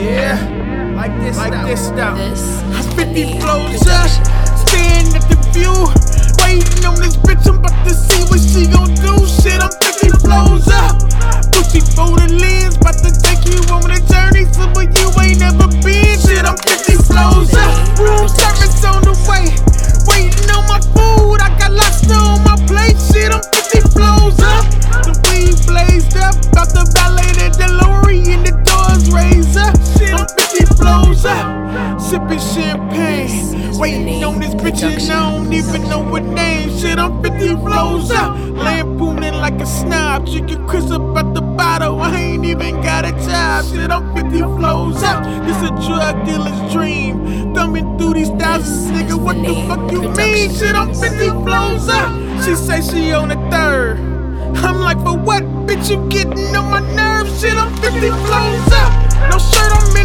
Yeah, like this, like now. this now. This 50 floors up. Sipping champagne, waiting on this bitch and I don't even know her name. Shit, I'm 50 floors up. Lampooning like a snob, drinking Chris up at the bottle. I ain't even got a job. Shit, I'm 50 floors up. This a drug dealer's dream. Thumbing through these thousands, nigga. What the fuck you mean? Shit, I'm 50 floors up. She say she on the third. I'm like, for what? Bitch, you getting on my nerves. Shit, I'm 50 floors up. No shirt, I'm in